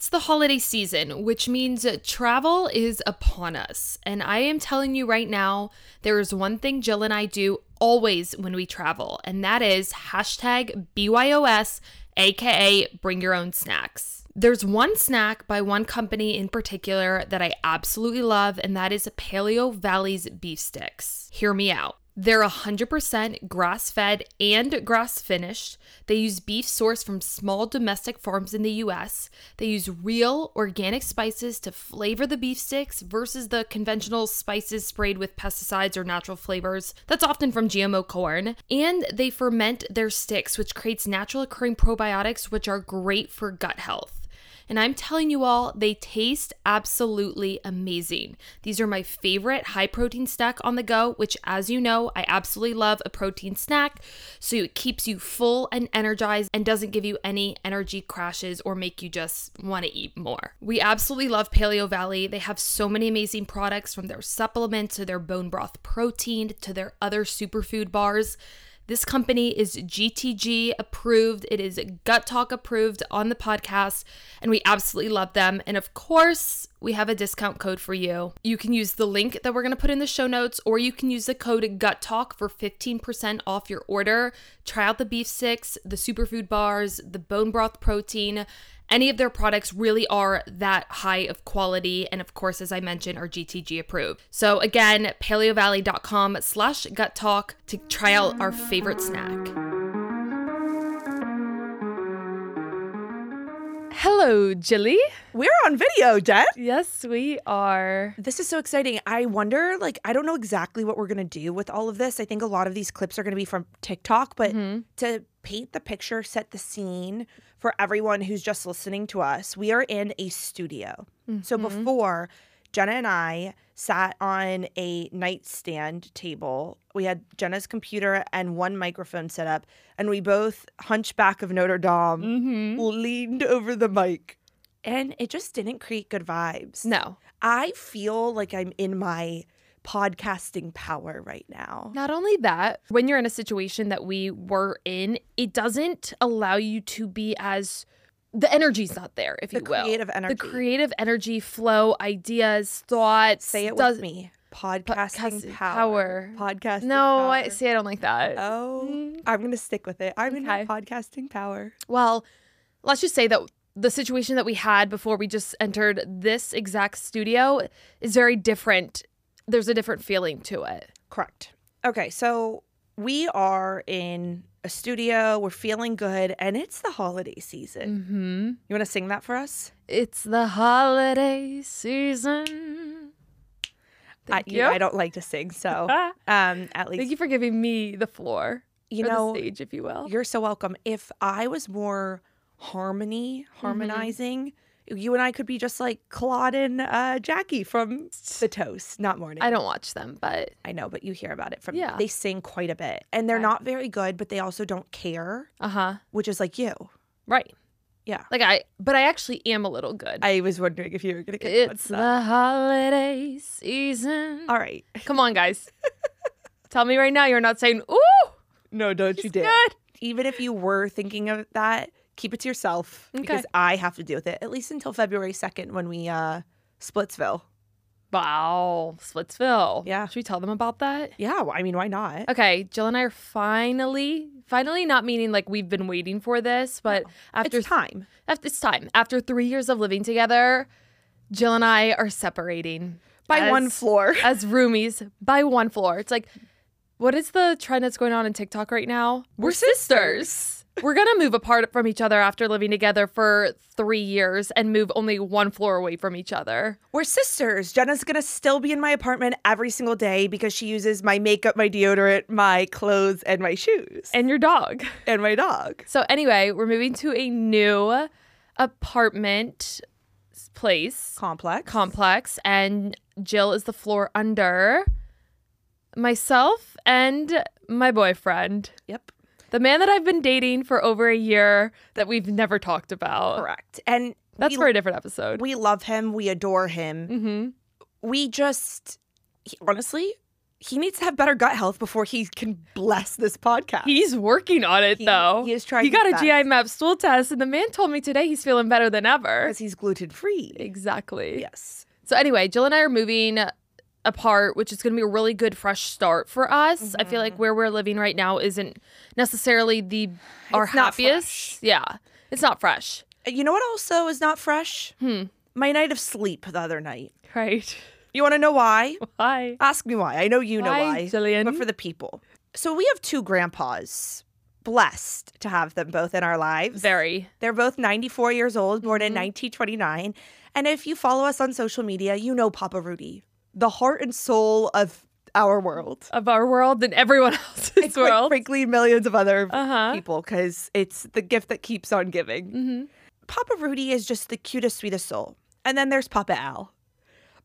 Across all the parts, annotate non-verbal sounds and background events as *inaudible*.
It's the holiday season, which means travel is upon us. And I am telling you right now, there is one thing Jill and I do always when we travel, and that is hashtag BYOS, aka bring your own snacks. There's one snack by one company in particular that I absolutely love, and that is Paleo Valley's beef sticks. Hear me out. They're 100% grass fed and grass finished. They use beef sourced from small domestic farms in the US. They use real organic spices to flavor the beef sticks versus the conventional spices sprayed with pesticides or natural flavors that's often from GMO corn. And they ferment their sticks, which creates natural occurring probiotics, which are great for gut health. And I'm telling you all, they taste absolutely amazing. These are my favorite high protein snack on the go, which, as you know, I absolutely love a protein snack. So it keeps you full and energized and doesn't give you any energy crashes or make you just want to eat more. We absolutely love Paleo Valley. They have so many amazing products from their supplements to their bone broth protein to their other superfood bars. This company is GTG approved. It is Gut Talk approved on the podcast, and we absolutely love them. And of course, we have a discount code for you. You can use the link that we're going to put in the show notes, or you can use the code Gut Talk for 15% off your order. Try out the beef sticks, the superfood bars, the bone broth protein any of their products really are that high of quality and of course as i mentioned are gtg approved. So again paleovalley.com slash gut talk to try out our favorite snack hello jilly We're on video, Jen. yes we are This is so exciting. I wonder, like, I don't know exactly what we're going to do with all of this. I think a lot of these clips are going to be from TikTok, but mm-hmm. to paint the picture, set the scene for everyone who's just listening to us, we are in a studio. So mm-hmm. before, Jenna and I sat on a nightstand table. We had Jenna's computer and one microphone set up, and we both, hunchback of Notre Dame, mm-hmm. leaned over the mic. And it just didn't create good vibes. no I feel like I'm in my podcasting power right now. Not only that, when you're in a situation that we were in, it doesn't allow you to be as the energy's not there, if The you will. creative energy. The creative energy, flow, ideas, thoughts. Say it does- with me. Podcasting Podcasting power. power. Podcasting power. No, power. I see. I don't like that. Oh, Mm. I'm going to stick with it. I'm in Okay. podcasting power. Well, let's just say that the situation that we had before we just entered this exact studio is very different. There's a different feeling to it. Correct. Okay, so we are in a studio. We're feeling good, and it's the holiday season. Mm-hmm. You want to sing that for us? It's the holiday season. Thank I, you. I don't like to sing, so *laughs* um, at least Thank you for giving me the floor. you know the stage, if you will. You're so welcome. If I was more harmony, Mm-hmm. You and I could be just like Claude and uh, Jackie from The Toast, not Morning. I don't watch them, but I know, but you hear about it from Yeah. They sing quite a bit, and they're Okay. not very good, but they also don't care, uh huh. which is like you. Right. Yeah. Like I, but I actually am a little good. I was wondering if you were gonna get it's the holiday season. All right. *laughs* Come on, guys. Tell me right now you're not saying, ooh, No, don't you dare. good. Even if you were thinking of that, keep it to yourself because I have to deal with it at least until February second when we uh Splitsville. Wow. Splitsville. Yeah. Should we tell them about that? Yeah, I mean, why not? Okay, Jill and I are finally, finally not meaning like we've been waiting for this, but after it's time. after it's time. After three years of living together, Jill and I are separating By one floor. *laughs* as roomies by one floor. It's like, what is the trend that's going on in TikTok right now? We're sisters. We're gonna move apart from each other after living together for three years and move only one floor away from each other. We're sisters. Jenna's gonna still be in my apartment every single day because she uses my makeup, my deodorant, my clothes, and my shoes, And your dog. and my dog. So anyway, we're moving to a new apartment place Complex. complex, and Jill is the floor under myself and my boyfriend, yep. The man that I've been dating for over a year that we've never talked about. Correct. And That's we, for a different episode. we love him. We adore him. mm-hmm. We just, he, honestly, he needs to have better gut health before he can bless this podcast. He's working on it He- though. he is trying He got a best. GI map stool test, and the man told me today he's feeling better than ever. because he's gluten free. Exactly. Yes. So anyway, Jill and I are moving apart, which is going to be a really good fresh start for us. I feel like Mm-hmm. where we're living right now isn't necessarily the our It's happiest. Yeah, it's not fresh. You know what also is not fresh? Hmm. My night of sleep the other night. Right. You want to know why? Why? Ask me why. I know you know Why, why. Jillian? But for the people. So we have two grandpas. Blessed to have them both in our lives. Very. They're both 94 years old, born in Mm-hmm. 1929. And if you follow us on social media, you know Papa Rudy, the heart and soul of our world. Of our world and everyone *laughs* else's It's quite world. frankly millions of other Uh-huh. people because it's the gift that keeps on giving. hmm Papa Rudy is just the cutest, sweetest soul. And then there's Papa Al.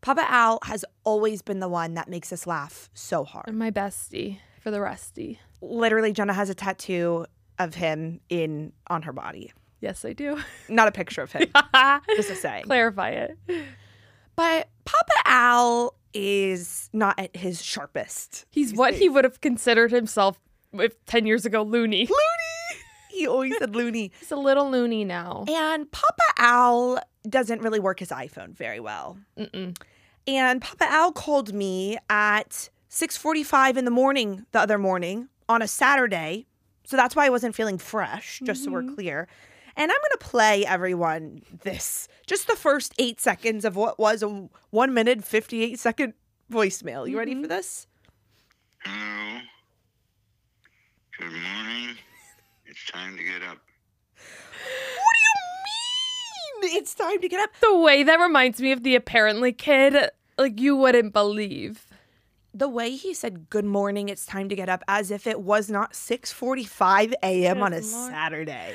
Papa Al has always been the one that makes us laugh so hard. My bestie for the resty. Literally, Jenna has a tattoo of him in on her body. Yes, I do. *laughs* Not a picture of him, *laughs* just a saying. Clarify it. But Papa Al is not at his sharpest. He's what he would have considered himself if 10 years ago loony. Loony! He always said loony. *laughs* He's a little loony now. And Papa Al doesn't really work his iPhone very well. Mm-mm. And Papa Al called me at 6:45 in the morning the other morning on a Saturday. So that's why I wasn't feeling fresh, just so we're mm-hmm. clear. And I'm going to play everyone this. Just the first 8 seconds of what was a 1 minute 58 second voicemail. You ready for mm-hmm. this? Hello. Good morning. It's time to get up. What do you mean? It's time to get up. The way that reminds me of the apparently kid, like you wouldn't believe. The way he said good morning, it's time to get up as if it was not 6:45 a.m. on a Good lord. Saturday.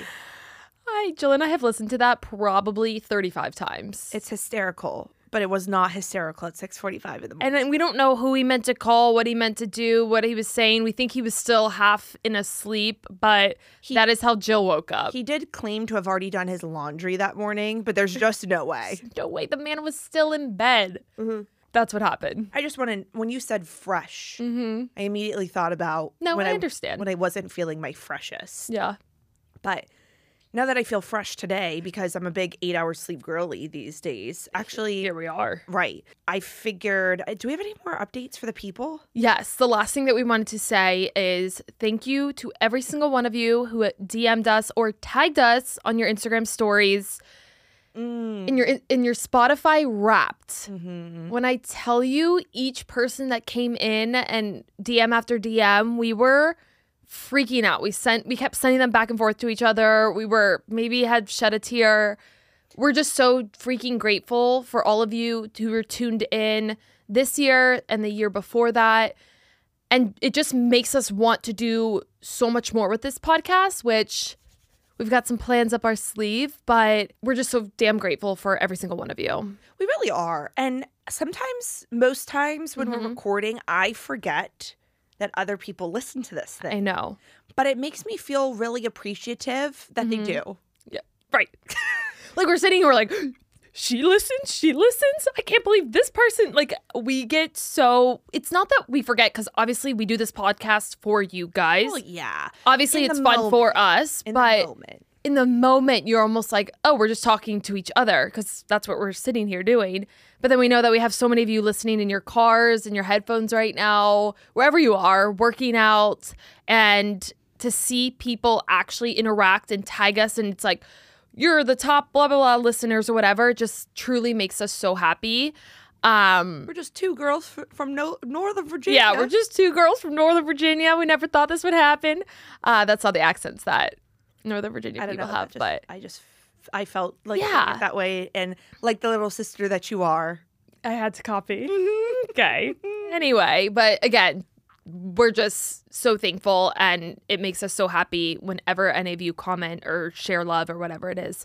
Hi, Jill and I have listened to that probably 35 times. It's hysterical, but it was not hysterical at 6:45 in the morning. and we don't know who he meant to call, what he meant to do, what he was saying. We think he was still half in a sleep, but He- that is how Jill woke up. He did claim to have already done his laundry that morning, but there's just no way. *laughs* no way, the man was still in bed. Mhm. That's what happened. I just want to. When you said fresh, Mm-hmm. I immediately thought about No, when I understand. when I wasn't feeling my freshest. Yeah. But now that I feel fresh today, because I'm a big eight-hour sleep girly these days, actually, Here we are. right? I figured. uh, Do we have any more updates for the people? Yes, the last thing that we wanted to say is thank you to every single one of you who DM'd us or tagged us on your Instagram stories Mm. in your in your Spotify Wrapped. Mhm. When I tell you each person that came in and DM after DM, we were freaking out. We sent we kept sending them back and forth to each other. We were maybe had shed a tear. We're just so freaking grateful for all of you who were tuned in this year and the year before that. And it just makes us want to do so much more with this podcast, which we've got some plans up our sleeve, but we're just so damn grateful for every single one of you. We really are. And sometimes, most times when Mhm. we're recording, I forget that other people listen to this thing. I know. But it makes me feel really appreciative that they mm-hmm. do. Yeah. Right. *laughs* like we're sitting here, we're like, *gasps* she listens, she listens. I can't believe this person. Like we get so. It's not that we forget because obviously we do this podcast for you guys. Well, yeah. obviously, in it's fun moment. for us, In but. In the moment, you're almost like, oh, we're just talking to each other because that's what we're sitting here doing. But then we know that we have so many of you listening in your cars and your headphones right now, wherever you are, working out, and to see people actually interact and tag us, and it's like, you're the top blah blah blah listeners or whatever, it just truly makes us so happy. Um, We're just two girls f- from no- Northern Virginia. yeah, we're just two girls from Northern Virginia. We never thought this would happen. Uh, that's all the accents that Northern Virginia I don't know. people that have, just- but I just, I felt like Yeah. that way. And like the little sister that you are. I had to copy. Mm-hmm. *laughs* okay. *laughs* Anyway, but again, we're just so thankful and it makes us so happy whenever any of you comment or share love or whatever it is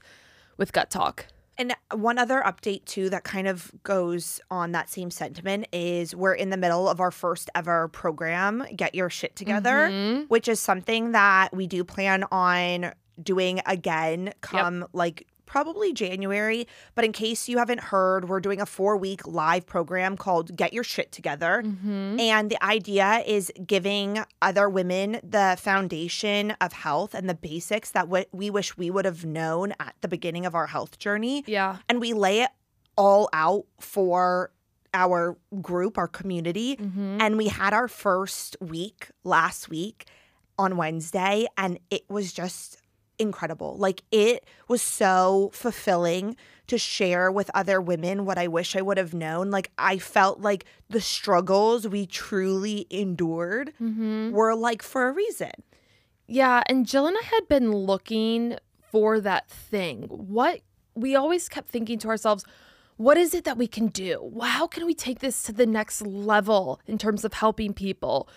with Gut Talk. And one other update too that kind of goes on that same sentiment is we're in the middle of our first ever program, Get Your Shit Together, Mhm. which is something that we do plan on doing again come like probably January. But in case you haven't heard, we're doing a four week live program called Get Your Shit Together. Mhm. And the idea is giving other women the foundation of health and the basics that w- we wish we would have known at the beginning of our health journey. Yeah. And we lay it all out for our group, our community. Mhm. And we had our first week last week on Wednesday, and it was just incredible. Like, it was so fulfilling to share with other women what I wish I would have known. Like, I felt like the struggles we truly endured Mhm. were like for a reason. Yeah, and Jill and I had been looking for that thing. What we always kept thinking to ourselves, what is it that we can do? How can we take this to the next level in terms of helping people?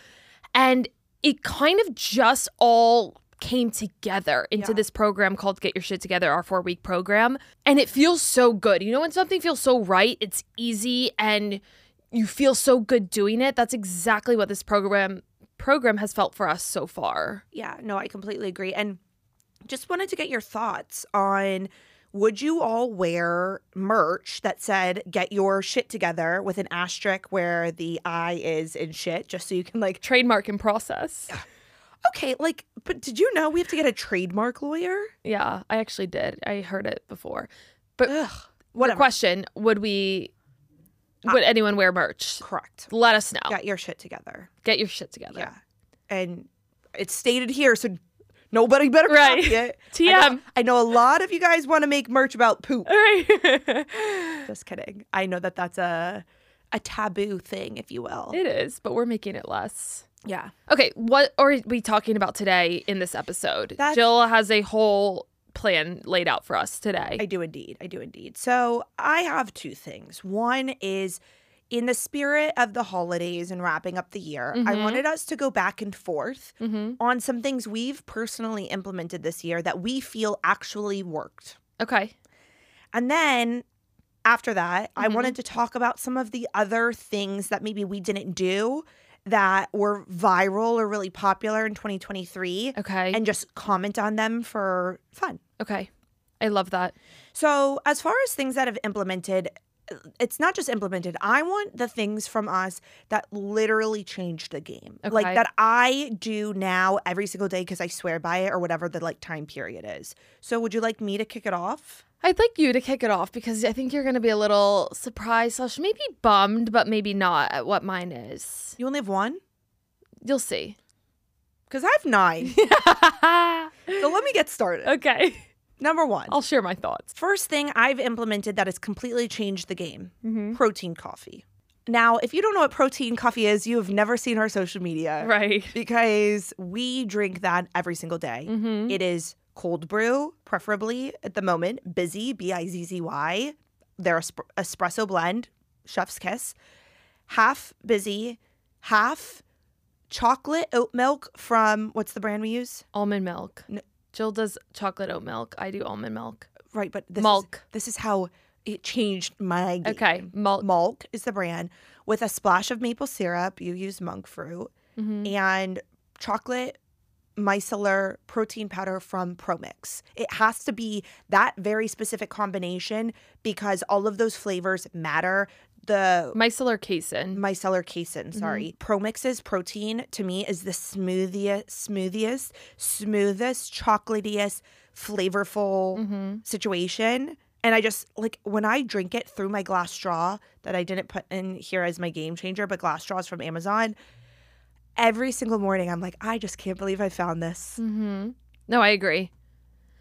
And it kind of just all came together into Yeah. this program called Get Your Shit Together, our four week program. And it feels so good. You know, when something feels so right, it's easy and you feel so good doing it. That's exactly what this program program has felt for us so far. Yeah, no, I completely agree. And just wanted to get your thoughts on would you all wear merch that said get your shit together with an asterisk where the I is in shit, just so you can like, trademark in process. Okay, like, but did you know we have to get a trademark lawyer? Yeah, I actually did. I heard it before. But Ugh, whatever. question, would we would anyone wear merch? Correct. Let us know. Get your shit together. Get your shit together. Yeah. And it's stated here, so nobody better Right. copy it. *laughs* I TM. know, I know a lot of you guys want to make merch about poop. *laughs* Right. Just kidding. I know that that's a a taboo thing, if you will. it is, but we're making it less. yeah. Okay, what are we talking about today in this episode? That's- Jill has a whole plan laid out for us today. I do indeed. I do indeed. So I have two things. One is in the spirit of the holidays and wrapping up the year, I Mhm. wanted us to go back and forth hmm on some things we've personally implemented this year that we feel actually worked. Okay. And then after that, I Mhm. wanted to talk about some of the other things that maybe we didn't do that were viral or really popular in 2023 Okay. and just comment on them for fun. okay. I love that. So, as far as things that have implemented, it's not just implemented. I want the things from us that literally changed the game. Like that I do now every single day because I swear by it or whatever the like time period is. So, would you like me to kick it off? I'd like you to kick it off because I think you're going to be a little surprised slash maybe bummed, but maybe not at what mine is. You only have one? You'll see. Because I have nine. *laughs* so, let me get started. okay. Number one. I'll share my thoughts. First thing I've implemented that has completely changed the game Mm-hmm. protein coffee. Now, if you don't know what protein coffee is, you have never seen our social media. Right. Because we drink that every single day. Mm-hmm. It is cold brew, preferably at the moment, Bizzy, B I Z Z Y. Their esp- espresso blend, chef's kiss. Half Bizzy, half chocolate oat milk from what's the brand we use? Almond milk. Jill does chocolate oat milk. I do almond milk. Right, but this Milk. Is, this is how it changed my game. Okay. Milk. Malk is the brand with a splash of maple syrup. You use monk fruit Mhm. and chocolate micellar protein powder from Promix. It has to be that very specific combination because all of those flavors matter. The Micellar casein. micellar casein, sorry. Promix's protein to me is the smoothiest, smoothiest, smoothest, chocolatiest, flavorful Mm-hmm. situation. And I just like when I drink it through my glass straw that I didn't put in here as my game changer, but glass straws from Amazon. Every single morning, I'm like, I just can't believe I found this. Mm-hmm. No, I agree.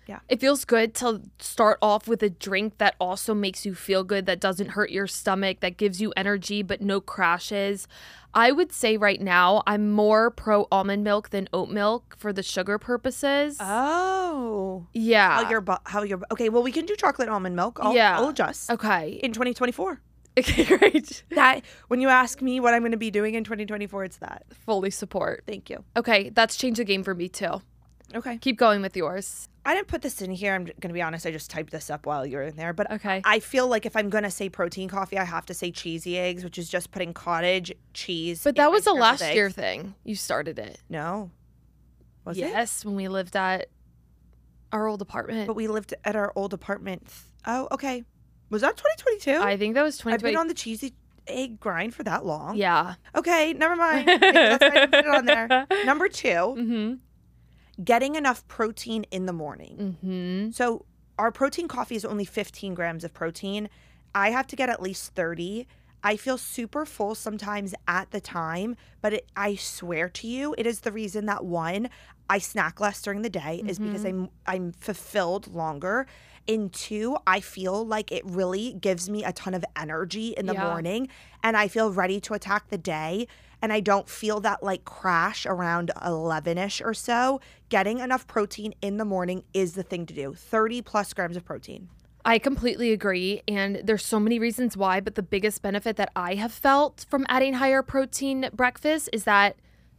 Yeah. It feels good to start off with a drink that also makes you feel good, that doesn't hurt your stomach, that gives you energy, but no crashes. I would say right now, I'm more pro almond milk than oat milk for the sugar purposes. Oh, yeah. how your bu- how your okay? Well, we can do chocolate almond milk. I'll, Yeah. I'll adjust okay. in 2024. Okay, *laughs* great. That when you ask me what I'm going to be doing in 2024, it's that. Fully support. Thank you. Okay, that's changed the game for me too. Okay. Keep going with yours. I didn't put this in here. I'm going to be honest. I just typed this up while you were in there. But Okay. I feel like if I'm going to say protein coffee, I have to say cheesy eggs, which is just putting cottage cheese. But that was a last eggs. year thing. You started it. No. Was it? yes, when we lived at our old apartment. But we lived at our old apartment. Oh, okay. Was that 2022? I think that was I've been on the cheesy egg grind for that long. yeah. Okay, never *laughs* mind. That's why I didn't put it on there. Number two, Mm-hmm. getting enough protein in the morning. Mm-hmm. So our protein coffee is only 15 grams of protein. I have to get at least 30. I feel super full sometimes at the time, but it, I swear to you, it is the reason that one, I snack less during the day is because I'm I'm fulfilled longer. And two, I feel like it really gives me a ton of energy in the Yeah. morning and I feel ready to attack the day. And I don't feel that like crash around 11 ish or so. Getting enough protein in the morning is the thing to do 30 plus grams of protein. I completely agree. And there's so many reasons why, but the biggest benefit that I have felt from adding higher protein breakfast is that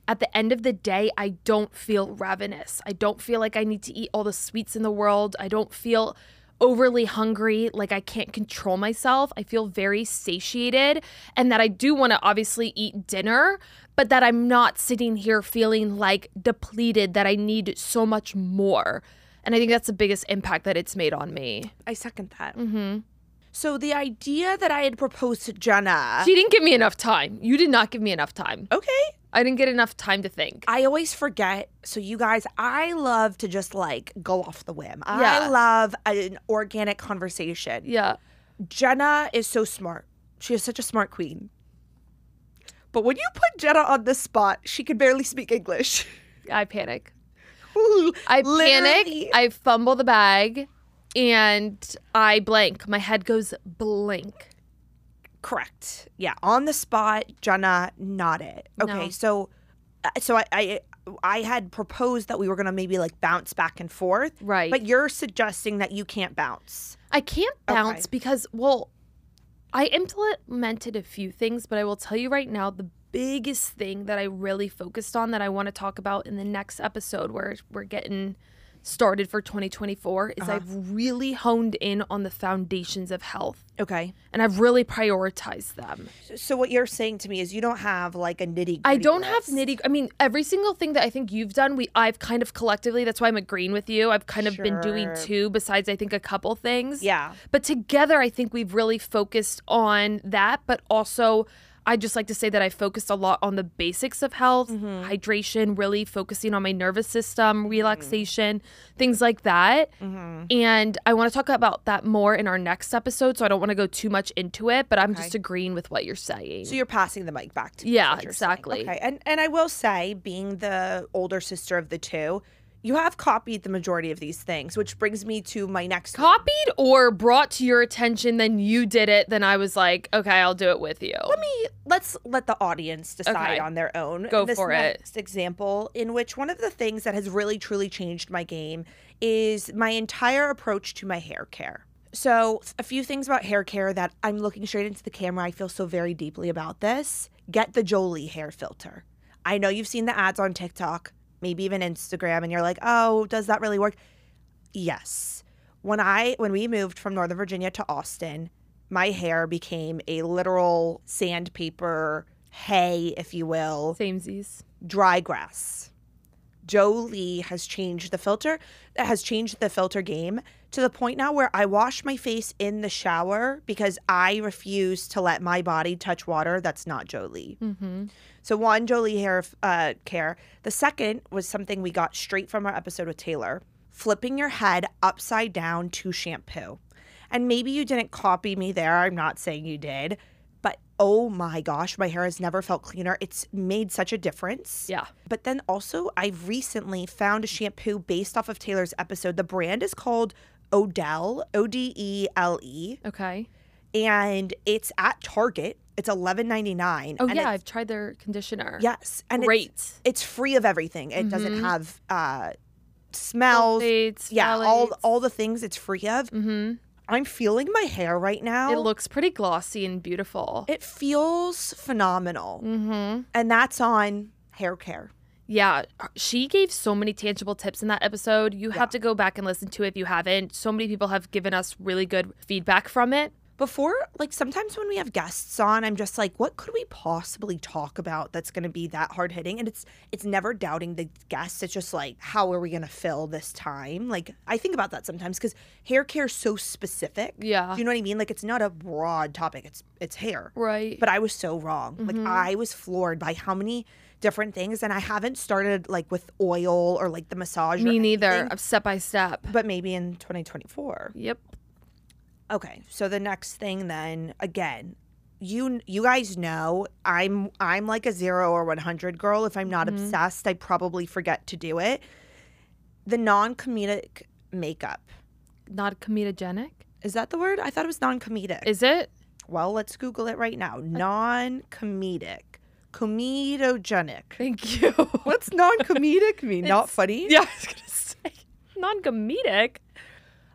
at the end of the day, I don't feel ravenous. I don't feel like I need to eat all the sweets in the world. I don't feel overly hungry, like I can't control myself. I feel very satiated, and that I do want to obviously eat dinner, but that I'm not sitting here feeling like depleted, that I need so much more. And I think that's the biggest impact that it's made on me. I second that. Mm-hmm. So the idea that I had proposed to Jenna. She didn't give me enough time. You did not give me enough time. okay. I didn't get enough time to think. I always forget. So, you guys, I love to just like go off the whim. I Yeah. love an organic conversation. Yeah. Jenna is so smart. She is such a smart queen. But when you put Jenna on the spot, she can barely speak English. *laughs* I panic. I literally. panic. I fumble the bag and I blank. My head goes blank. Correct. Yeah, on the spot, Jenna nodded. Okay, No. so uh, so I, I I had proposed that we were gonna maybe like bounce back and forth. Right. But you're suggesting that you can't bounce. I can't bounce Okay. because, well, I implemented a few things, but I will tell you right now the biggest thing that I really focused on that I want to talk about in the next episode where we're getting started for 2024 is Uh-huh. I've really honed in on the foundations of health Okay. and I've really prioritized them. So what you're saying to me is you don't have like a nitty. I don't have nitty. I mean, every single thing that I think you've done, we I've kind of collectively. That's why I'm agreeing with you. I've kind of been doing Sure. too. Besides, I think a couple things. Yeah. But together, I think we've really focused on that. But also, I just like to say that I focused a lot on the basics of health, Mm-hmm. hydration, really focusing on my nervous system, relaxation, things like that. Mm-hmm. And I want to talk about that more in our next episode. So I don't want to go too much into it, but I'm just agreeing with what you're saying. So you're passing the mic back to me. Yeah, you're saying. exactly. Okay, and and I will say, being the older sister of the two, you have copied the majority of these things, which brings me to my next. copied or brought to your attention, then you did it, then I was like, okay, I'll do it with you. Let me let's let the audience decide Okay. on their own. Go this for it. next example, in which one of the things that has really truly changed my game is my entire approach to my hair care. So, a few things about hair care that I'm looking straight into the camera. I feel so very deeply about this. Get the Jolie hair filter. I know you've seen the ads on TikTok, maybe even Instagram, and you're like, oh, does that really work? Yes. When I when we moved from Northern Virginia to Austin, my hair became a literal sandpaper hay, if you will, Samesies. dry grass. Jolie has changed the filter, has changed the filter game to the point now where I wash my face in the shower because I refuse to let my body touch water that's not Jolie. Mm-hmm. So one Jolie hair uh, care. The second was something we got straight from our episode with Taylor: flipping your head upside down to shampoo. And maybe you didn't copy me there. I'm not saying you did, oh my gosh, my hair has never felt cleaner. It's made such a difference. Yeah. But then also, I've recently found a shampoo based off of Taylor's episode. The brand is called Odele, O D E L E, Okay. and it's at Target. It's eleven ninety nine. Oh yeah, I've tried their conditioner. Yes, and Great. It's, it's free of everything. It doesn't Mhm. have uh, smells. Sulfates, yeah, all all the things it's free of. Mm-hmm. I'm feeling my hair right now. It looks pretty glossy and beautiful. It feels phenomenal, mm-hmm. and that's on hair care. Yeah, she gave so many tangible tips in that episode. You Yeah. have to go back and listen to it if you haven't. So many people have given us really good feedback from it. Before, like sometimes when we have guests on, I'm just like, what could we possibly talk about that's going to be that hard hitting? And it's it's never doubting the guests. It's just like, how are we going to fill this time? Like I think about that sometimes because hair care is so specific. Yeah. Do you know what I mean? Like it's not a broad topic. It's it's hair. Right. But I was so wrong. Like mm-hmm. I was floored by how many different things, and I haven't started like with oil or like the massage. or Me neither. I'm Step by step. But maybe in 2024. Yep. Okay, so the next thing then again, you you guys know I'm I'm like a 0 or 100 girl. If I'm not Mm-hmm. obsessed, I probably forget to do it. The non-comedic makeup. Not comedogenic. Is that the word? I thought it was non-comedic. Is it? well, let's google it right now. Non-comedic. Comedogenic. Thank you. What's non-comedic mean? *laughs* Not funny? Yeah, I was gonna say non comedic.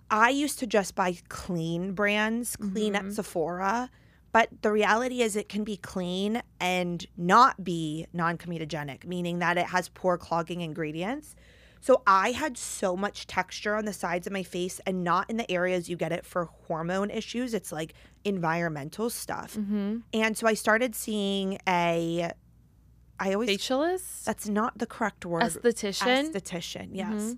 I used to just buy clean brands, clean Mm-hmm. at Sephora. But the reality is, it can be clean and not be non comedogenic, meaning that it has pore clogging ingredients. So I had so much texture on the sides of my face and not in the areas you get it for hormone issues. It's like environmental stuff. Mm-hmm. And so I started seeing a, I always, Facialist. that's not the correct word. Esthetician. Esthetician, yes. Mhm.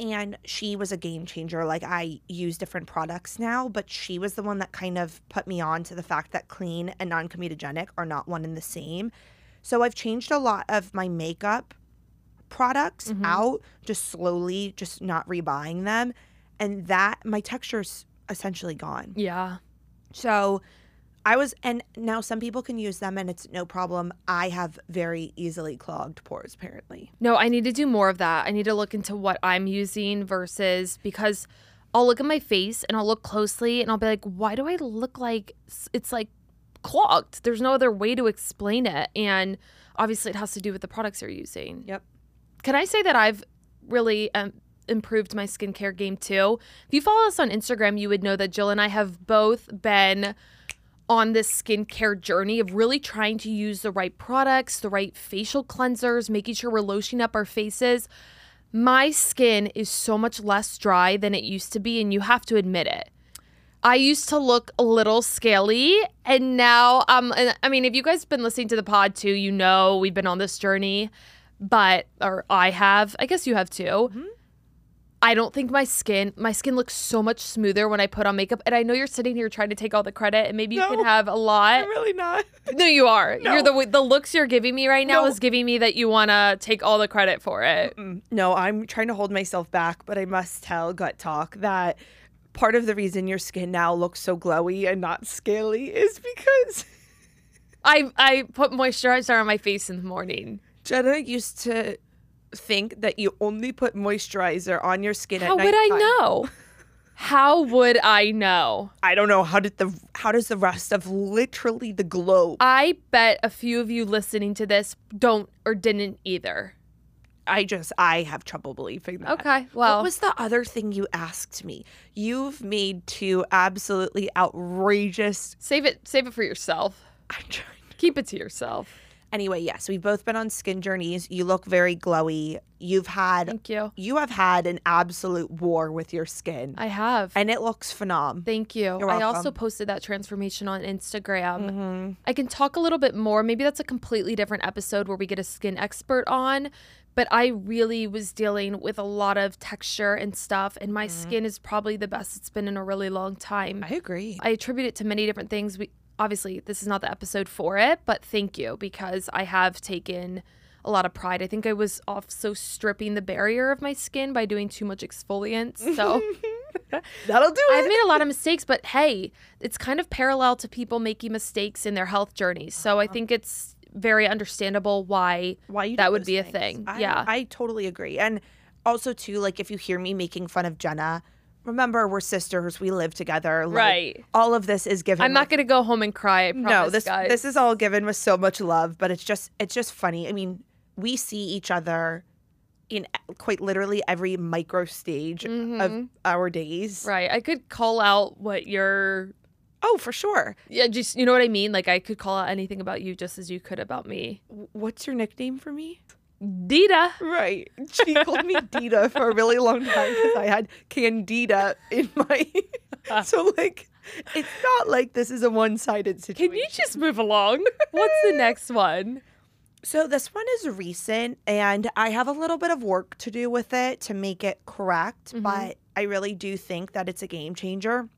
And she was a game changer. Like I use different products now, but she was the one that kind of put me on to the fact that clean and non-comedogenic are not one and the same. So I've changed a lot of my makeup products Mhm. out, just slowly, just not rebuying them. And that my texture's essentially gone. yeah. So I was, and now some people can use them and it's no problem. I have very easily clogged pores, apparently. No, I need to do more of that. I need to look into what I'm using versus because I'll look at my face and I'll look closely and I'll be like, why do I look like it's like clogged? There's no other way to explain it. And obviously, it has to do with the products you're using. Yep. Can I say that I've really um, improved my skincare game too? If you follow us on Instagram, you would know that Jill and I have both been on this skincare journey of really trying to use the right products, the right facial cleansers, making sure we're lotioning up our faces. My skin is so much less dry than it used to be, and you have to admit it. I used to look a little scaly, and now, um, I mean, if you guys have been listening to the pod too, you know we've been on this journey, but or I have, I guess you have too. I don't think my skin, my skin looks so much smoother when I put on makeup. And I know you're sitting here trying to take all the credit, and maybe you No. can have a lot. really not. No, you are. No. You're the the looks you're giving me right now No. is giving me that you want to take all the credit for it. Mm, No, I'm trying to hold myself back, but I must tell Gut Talk that part of the reason your skin now looks so glowy and not scaly is because *laughs* I I put moisturizer on my face in the morning. Jenna used to think that you only put moisturizer on your skin How at night. How would I know? How would I know? I don't know how did the how does the rest of literally the globe I bet a few of you listening to this don't or didn't either. I just I have trouble believing that. Okay, well, what was the other thing you asked me? You've made two absolutely outrageous. save it save it for yourself. I'm trying. To... Keep it to yourself. Anyway, yes, we've both been on skin journeys. You look very glowy. You've had Thank you. you have had an absolute war with your skin, I have. and it looks phenomenal. Thank you. I also posted that transformation on Instagram. Mhm. I can talk a little bit more. Maybe that's a completely different episode where we get a skin expert on. But I really was dealing with a lot of texture and stuff, and my skin is probably the best it's been in a really long time. I agree. I attribute it to many different things. We obviously this is not the episode for it, but thank you because I have taken a lot of pride. I think I was also stripping the barrier of my skin by doing too much exfoliant. So *laughs* That'll do it. I've made a lot of mistakes, but hey, it's kind of parallel to people making mistakes in their health journeys. So I think it's very understandable why Why you that would be a thing. I, Yeah. I totally agree. And also too, like if you hear me making fun of Jenna, remember we're sisters. We live together. Like, Right. All of this is given. I'm not going to go home and cry. I No, this guys. this is all given with so much love, but it's just it's just funny. I mean, we see each other in quite literally every micro stage of Mhm. our days. right. I could call out what you're. Oh, for sure. Yeah, just you know what I mean. Like I could call out anything about you just as you could about me. What's your nickname for me? Dita. Right. She called me Dita for a really long time because I had candida in my. *laughs* so, like, it's not like this is a one sided situation. Can you just move along? What's the next one? So, this one is recent and I have a little bit of work to do with it to make it correct, Mhm. but I really do think that it's a game changer.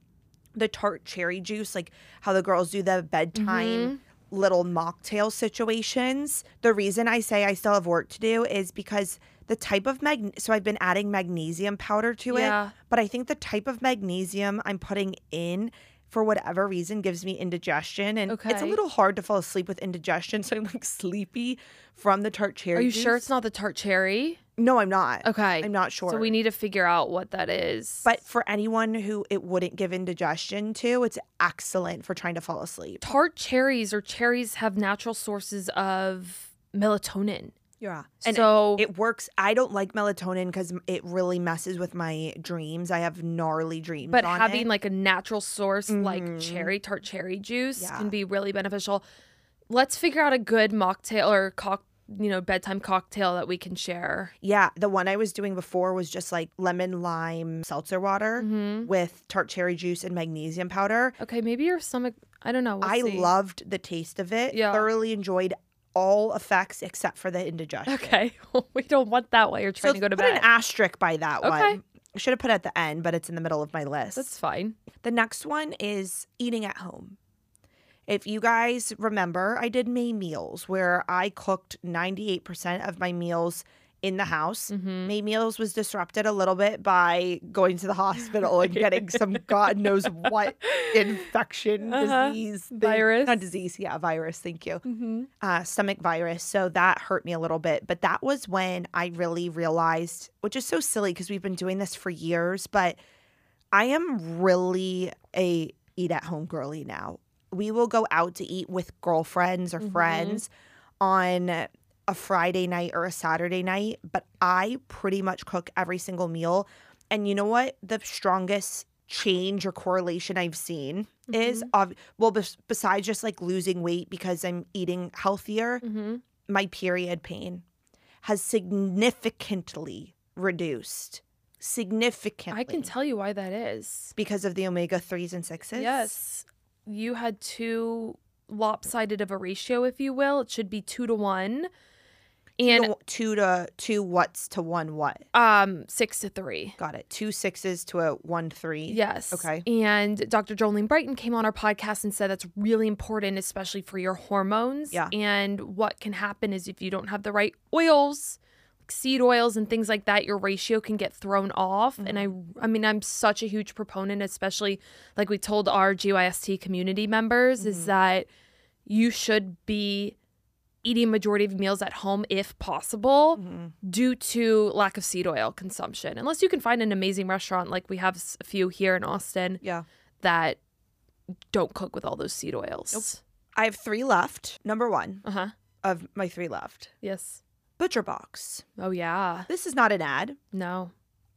The tart cherry juice, like how the girls do the bedtime little mocktail situations. The reason I say I still have work to do is because the type of mag so I've been adding magnesium powder to it, but I think the type of magnesium I'm putting in for whatever reason gives me indigestion and okay. it's a little hard to fall asleep with indigestion *laughs* so I'm like sleepy from the tart cherry. Are you sure it's not the tart cherry? No, I'm not. Okay. I'm not sure. So we need to figure out what that is. but for anyone who it wouldn't give indigestion to, it's excellent for trying to fall asleep. tart cherries or cherries have natural sources of melatonin. Yeah. And so it works. I don't like melatonin because it really messes with my dreams. I have gnarly dreams. but having it. like a natural source like Mhm. cherry tart cherry juice Yeah. can be really beneficial. Let's figure out a good mocktail or cock, you know, bedtime cocktail that we can share. yeah, the one I was doing before was just like lemon lime seltzer water hmm with tart cherry juice and magnesium powder. Okay, maybe your stomach. I don't know. we'll I see. loved the taste of it. Yeah. Thoroughly enjoyed all effects except for the indigestion. Okay, *laughs* we don't want that while you're trying So to go to put bed. an asterisk by that Okay. one. I should have put it at the end, but it's in the middle of my list. That's fine. The next one is eating at home. If you guys remember, I did May meals where I cooked 98% of my meals in the house. hmm May meals was disrupted a little bit by going to the hospital and *laughs* getting some God knows what infection, Uh-huh. disease, thing- Virus. Not disease, yeah, virus. Thank you hmm uh, stomach virus. So that hurt me a little bit. But that was when I really realized, which is so silly because we've been doing this for years, but I am really a eat at home girly now. We will go out to eat with girlfriends or Mhm. friends on a Friday night or a Saturday night, but I pretty much cook every single meal. And you know what? The strongest change or correlation I've seen is of well bes- besides just like losing weight because I'm eating healthier, hmm my period pain has significantly reduced. Significantly. I can tell you why that is. because of the omega 3s and 6s. Yes. You had two lopsided of a ratio, if you will. It should be two to one. And two to two what's to one what? um six to three. Got it. Two sixes to a one three. Yes. Okay. And Dr. Jolene Brighten came on our podcast and said that's really important, especially for your hormones. Yeah. And what can happen is if you don't have the right oils, like seed oils and things like that, your ratio can get thrown off. And I, I mean, I'm such a huge proponent, especially like we told our GYST community members, is that you should be eating majority of meals at home if possible Mhm. due to lack of seed oil consumption. Unless you can find an amazing restaurant like we have a few here in Austin Yeah. that don't cook with all those seed oils. Nope. I have three left. Number one Uh huh. of my three left. Yes. Butcher Box. Oh yeah. This is not an ad. No.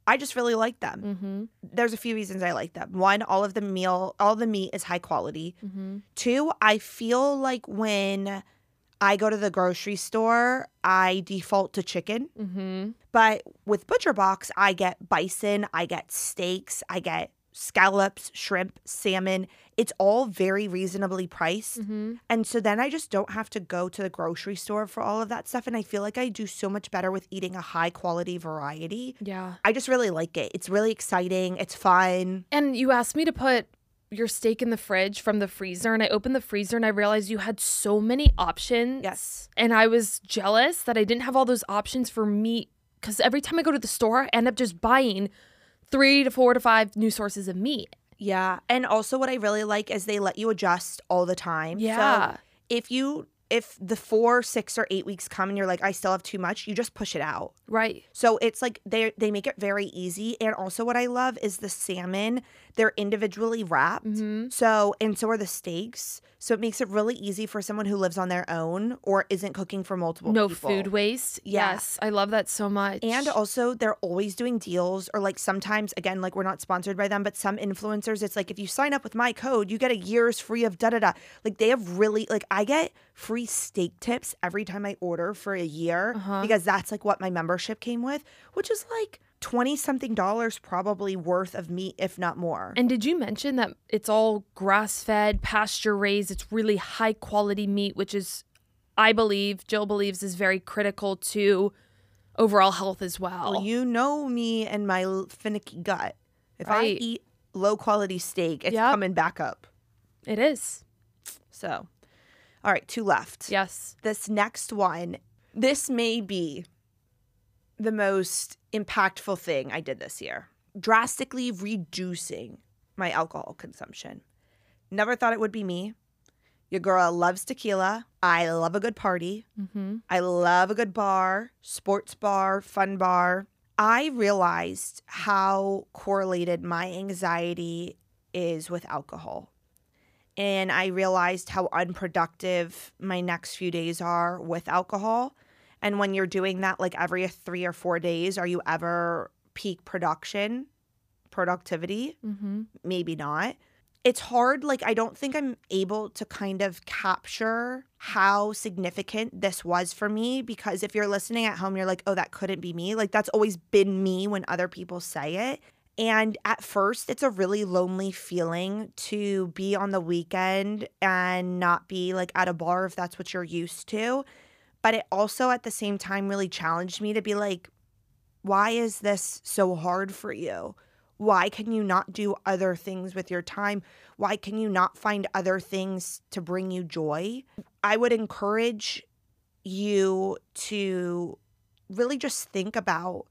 I just really like them. Mm-hmm. There's a few reasons I like them. One, all of the meal, all the meat is high quality. Mm-hmm. Two, I feel like when I go to the grocery store, I default to chicken. Mm-hmm. But with Butcher Box, I get bison, I get steaks, I get scallops, shrimp, salmon. It's all very reasonably priced. Mm-hmm. And so then I just don't have to go to the grocery store for all of that stuff. And I feel like I do so much better with eating a high quality variety. Yeah. I just really like it. It's really exciting. It's fun. And you asked me to put your steak in the fridge from the freezer, and I opened the freezer and I realized you had so many options. Yes. And I was jealous that I didn't have all those options for meat because every time I go to the store, I end up just buying three to four to five new sources of meat. Yeah. And also what I really like is they let you adjust all the time. Yeah. So if you if the four, six, or eight weeks come and you're like, I still have too much, you just push it out. Right. So it's like they they make it very easy. And also what I love is the salmon. They're individually wrapped. Mm-hmm. So and so are the steaks. So it makes it really easy for someone who lives on their own or isn't cooking for multiple No people. food waste. Yeah. Yes. I love that so much. And also, they're always doing deals, or like sometimes, again, like we're not sponsored by them, but some influencers, it's like if you sign up with my code, you get a year's free of da da da. Like they have really, like I get free steak tips every time I order for a year Uh-huh. because that's like what my membership came with, which is like 20 something dollars probably worth of meat, if not more. And did you mention that it's all grass fed, pasture raised? It's really high quality meat, which is, I believe, Jill believes, is very critical to overall health as well. Well, you know me and my finicky gut. If I eat low quality steak, it's Yep. coming back up. it is. So, all right, two left. Yes. This next one, this may be the most impactful thing I did this year. Drastically reducing my alcohol consumption. Never thought it would be me. Your girl loves tequila. I love a good party. Mm-hmm. I love a good bar, sports bar, fun bar. I realized how correlated my anxiety is with alcohol. And I realized how unproductive my next few days are with alcohol. And when you're doing that like every three or four days, are you ever peak production, productivity? Mm-hmm. maybe not. It's hard. Like, I don't think I'm able to kind of capture how significant this was for me because if you're listening at home, you're like, oh, that couldn't be me. Like, that's always been me when other people say it. And at first, it's a really lonely feeling to be on the weekend and not be like at a bar if that's what you're used to. But it also, at the same time, really challenged me to be like, why is this so hard for you? Why can you not do other things with your time? Why can you not find other things to bring you joy? I would encourage you to really just think about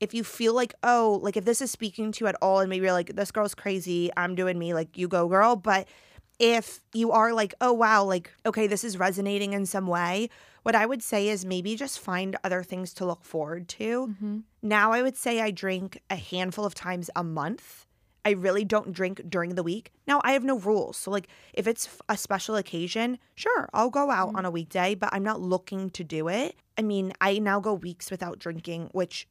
if you feel like, oh, like if this is speaking to you at all, and maybe you're like, this girl's crazy, I'm doing me, like, you go, girl. But if you are like, oh, wow, like, okay, this is resonating in some way, what I would say is maybe just find other things to look forward to. Mm-hmm. Now I would say I drink a handful of times a month. I really don't drink during the week. Now I have no rules. So like if it's a special occasion, sure, I'll go out on a weekday, but I'm not looking to do it. I mean, I now go weeks without drinking, which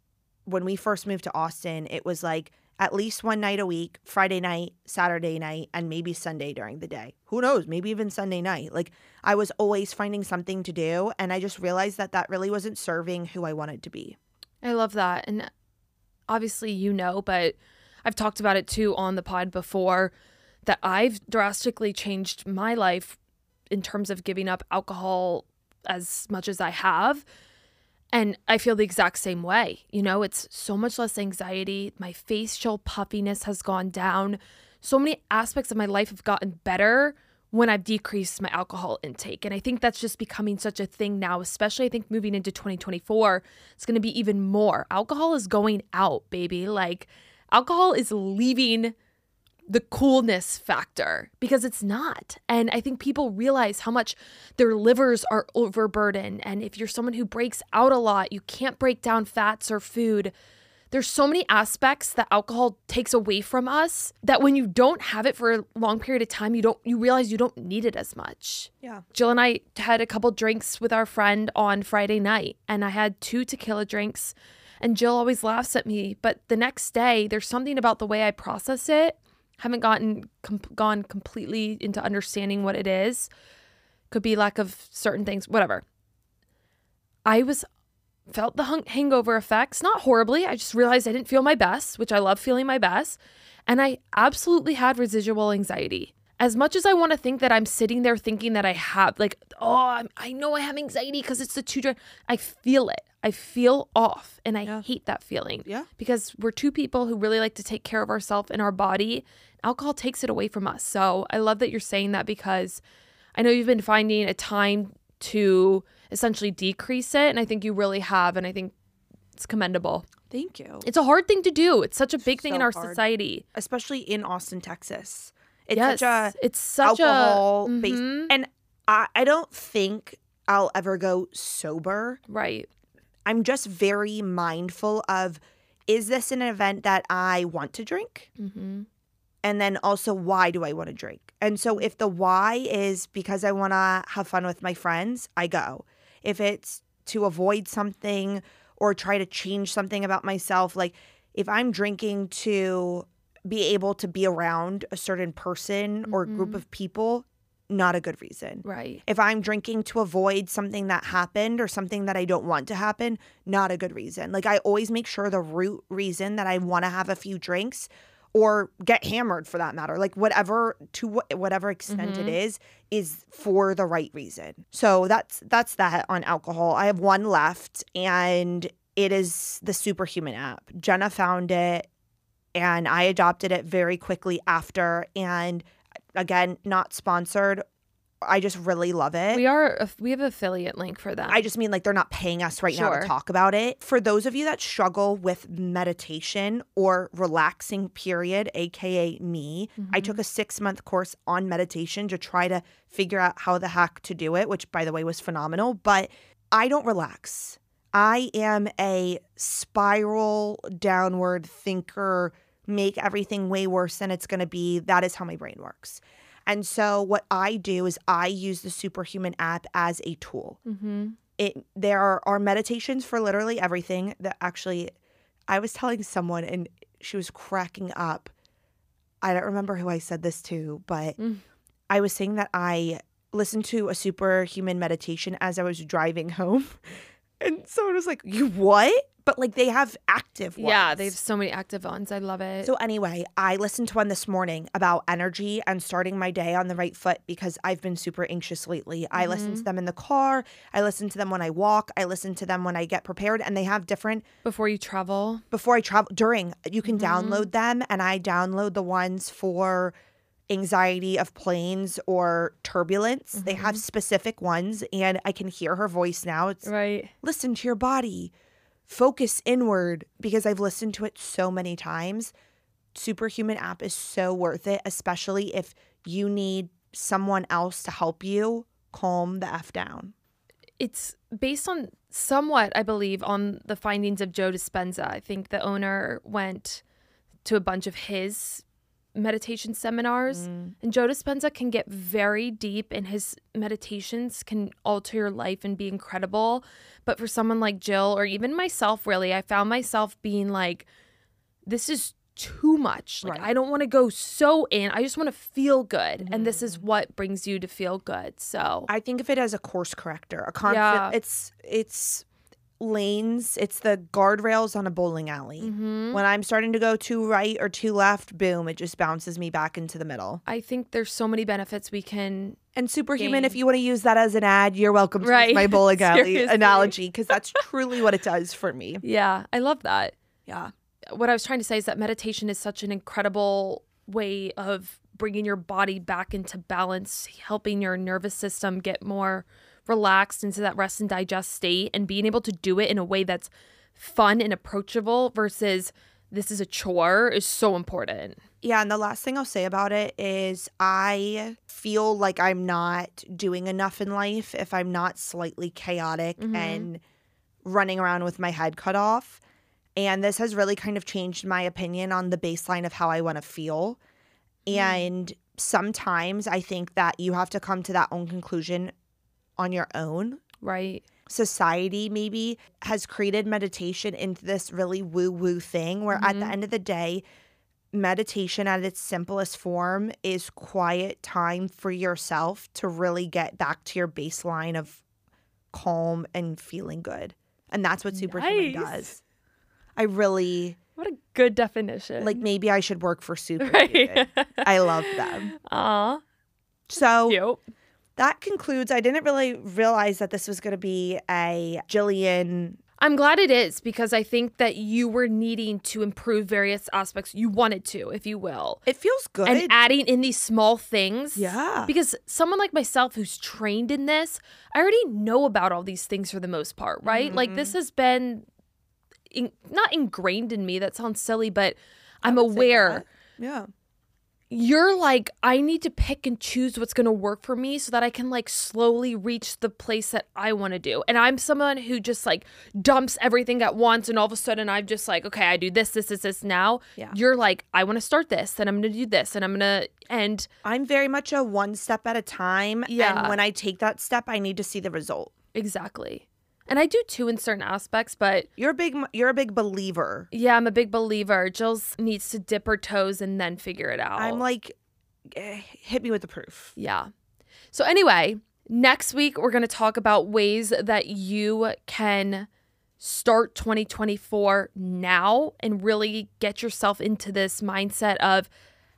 when we first moved to Austin, it was like at least one night a week, Friday night, Saturday night, and maybe Sunday during the day. Who knows? Maybe even Sunday night. Like I was always finding something to do, and I just realized that that really wasn't serving who I wanted to be. I love that. And obviously, you know, but I've talked about it too on the pod before that I've drastically changed my life in terms of giving up alcohol as much as I have. And I feel the exact same way. You know, it's so much less anxiety. My facial puffiness has gone down. So many aspects of my life have gotten better when I've decreased my alcohol intake. And I think that's just becoming such a thing now, especially I think moving into 2024, it's going to be even more. Alcohol is going out, baby. Like, alcohol is leaving the coolness factor because it's not. And I think people realize how much their livers are overburdened. And if you're someone who breaks out a lot, you can't break down fats or food. There's so many aspects that alcohol takes away from us that when you don't have it for a long period of time, you don't you realize you don't need it as much. Yeah. Jill and I had a couple drinks with our friend on Friday night, and I had two tequila drinks. And Jill always laughs at me, but the next day, there's something about the way I process it. Haven't gotten com- gone completely into understanding what it is. Could be lack of certain things, whatever. I was felt the hung- hangover effects, not horribly. I just realized I didn't feel my best, which I love feeling my best, and I absolutely had residual anxiety as much as I want to think that I'm sitting there thinking that I have, like, oh, I'm, I know I have anxiety because it's the two I feel it. I feel off and I Yeah. hate that feeling. Yeah. Because we're two people who really like to take care of ourselves and our body. Alcohol takes it away from us. So I love that you're saying that because I know you've been finding a time to essentially decrease it. And I think you really have. And I think it's commendable. Thank you. It's a hard thing to do. It's such a big thing in our hard. society. Especially in Austin, Texas. It's yes. such a it's such alcohol a based Mhm. and I, I don't think I'll ever go sober. right. I'm just very mindful of is this an event that I want to drink? Mm-hmm. And then also, why do I want to drink? And so, if the why is because I want to have fun with my friends, I go. If it's to avoid something or try to change something about myself, like if I'm drinking to be able to be around a certain person or group Mhm. of people, not a good reason. Right. If I'm drinking to avoid something that happened or something that I don't want to happen, not a good reason. Like I always make sure the root reason that I want to have a few drinks or get hammered for that matter, like whatever to wh- whatever extent it mm-hmm. is is for the right reason. So that's that's that on alcohol. I have one left and it is the Superhuman app. Jenna found it and I adopted it very quickly after and again, not sponsored. I just really love it. We are we have affiliate link for that. I just mean like they're not paying us right now to talk about it. For those of you that struggle with meditation or relaxing period, aka me, I took mm-hmm. a 6-month course on meditation to try to figure out how the heck to do it, which by the way was phenomenal, but I don't relax. I am a spiral downward thinker, make everything way worse than it's going to be. That is how my brain works. And so what I do is I use the Superhuman app as a tool. mm-hmm. It there are, are meditations for literally everything that actually I was telling someone and she was cracking up. I don't remember who I said this to, but Mm. I was saying that I listened to a superhuman meditation as I was driving *laughs* home. And someone was like, You what? But like they have active ones. Yeah, they have so many active ones. I love it. So anyway, I listened to one this morning about energy and starting my day on the right foot because I've been super anxious lately. I listen to mm-hmm. them in the car, I listen to them when I walk, I listen to them when I get prepared and they have different Before you travel. before I travel during you can mm-hmm. download them and I download the ones for anxiety of planes or turbulence. They have mm-hmm. specific ones and I can hear her voice now. It's Right. listen to your body, focus inward because I've listened to it so many times. Superhuman app is so worth it, especially if you need someone else to help you calm the F down. It's based on somewhat, I believe, on the findings of Joe Dispenza. I think the owner went to a bunch of his meditation seminars, mm. and Joe Dispenza can get very deep, and his meditations can alter your life and be incredible. But for someone like Jill, or even myself, really, I found myself being like, this is too much. Like, Right. I don't want to go so in. I just want to feel good. And this is mm. what brings you to feel good. So, I think of it as a course corrector, a confident. Yeah. It's it's lanes. It's the guardrails on a bowling alley. Mhm. When I'm starting to go too right or too left, boom, it just bounces me back into the middle. I think there's so many benefits we can. And superhuman, if you want to use that as an ad, you're welcome to Right. use my *laughs* bowling alley analogy because that's *laughs* truly what it does for me. Yeah, I love that. Yeah. What I was trying to say is that meditation is such an incredible way of bringing your body back into balance, helping your nervous system get more relaxed into that rest and digest state, and being able to do it in a way that's fun and approachable versus this is a chore is so important. Yeah, and the last thing I'll say about it is I feel like I'm not doing enough in life if I'm not slightly chaotic Mhm. and running around with my head cut off. And this has really kind of changed my opinion on the baseline of how I want to feel. And sometimes I think that you have to come to that own conclusion on your own Right. society maybe has created meditation into this really woo woo thing where at the Mhm. end of the day, meditation at its simplest form is quiet time for yourself to really get back to your baseline of calm and feeling good. And that's what Superhuman Nice. does. I really What a good definition. like maybe I should work for *laughs* Superhuman. right. I love them. Aw, So cute. That concludes. I didn't really realize that this was going to be a Jillian I'm glad it is because I think that you were needing to improve various aspects. You wanted to, if you will. It feels good. And adding in these small things. Yeah. Because someone like myself who's trained in this, I already know about all these things for the most part, right? Like this Mm-hmm. has been in, not ingrained in me. That sounds silly, but I'm aware. Yeah. You're like, I need to pick and choose what's going to work for me so that I can like slowly reach the place that I want to do. And I'm someone who just like dumps everything at once. And all of a sudden, I'm just like, okay, I do this, this, this, this now. Yeah. You're like, I want to start this, then I'm going to do this, and I'm going to, and I'm very much a one step at a time. Yeah. And when I take that step, I need to see the result. exactly. And I do too in certain aspects, but You're a big you're a big believer. yeah, I'm a big believer. Jill's needs to dip her toes and then figure it out. I'm like eh, hit me with the proof. Yeah. So, anyway, next week we're going to talk about ways that you can start 2024 now and really get yourself into this mindset of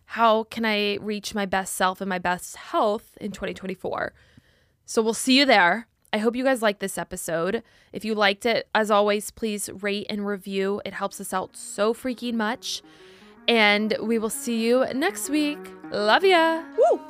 how can I reach my best self and my best health in 2024. So, we'll see you there. I hope you guys liked this episode. If you liked it, as always, please rate and review. It helps us out so freaking much. And we will see you next week. Love ya. Woo!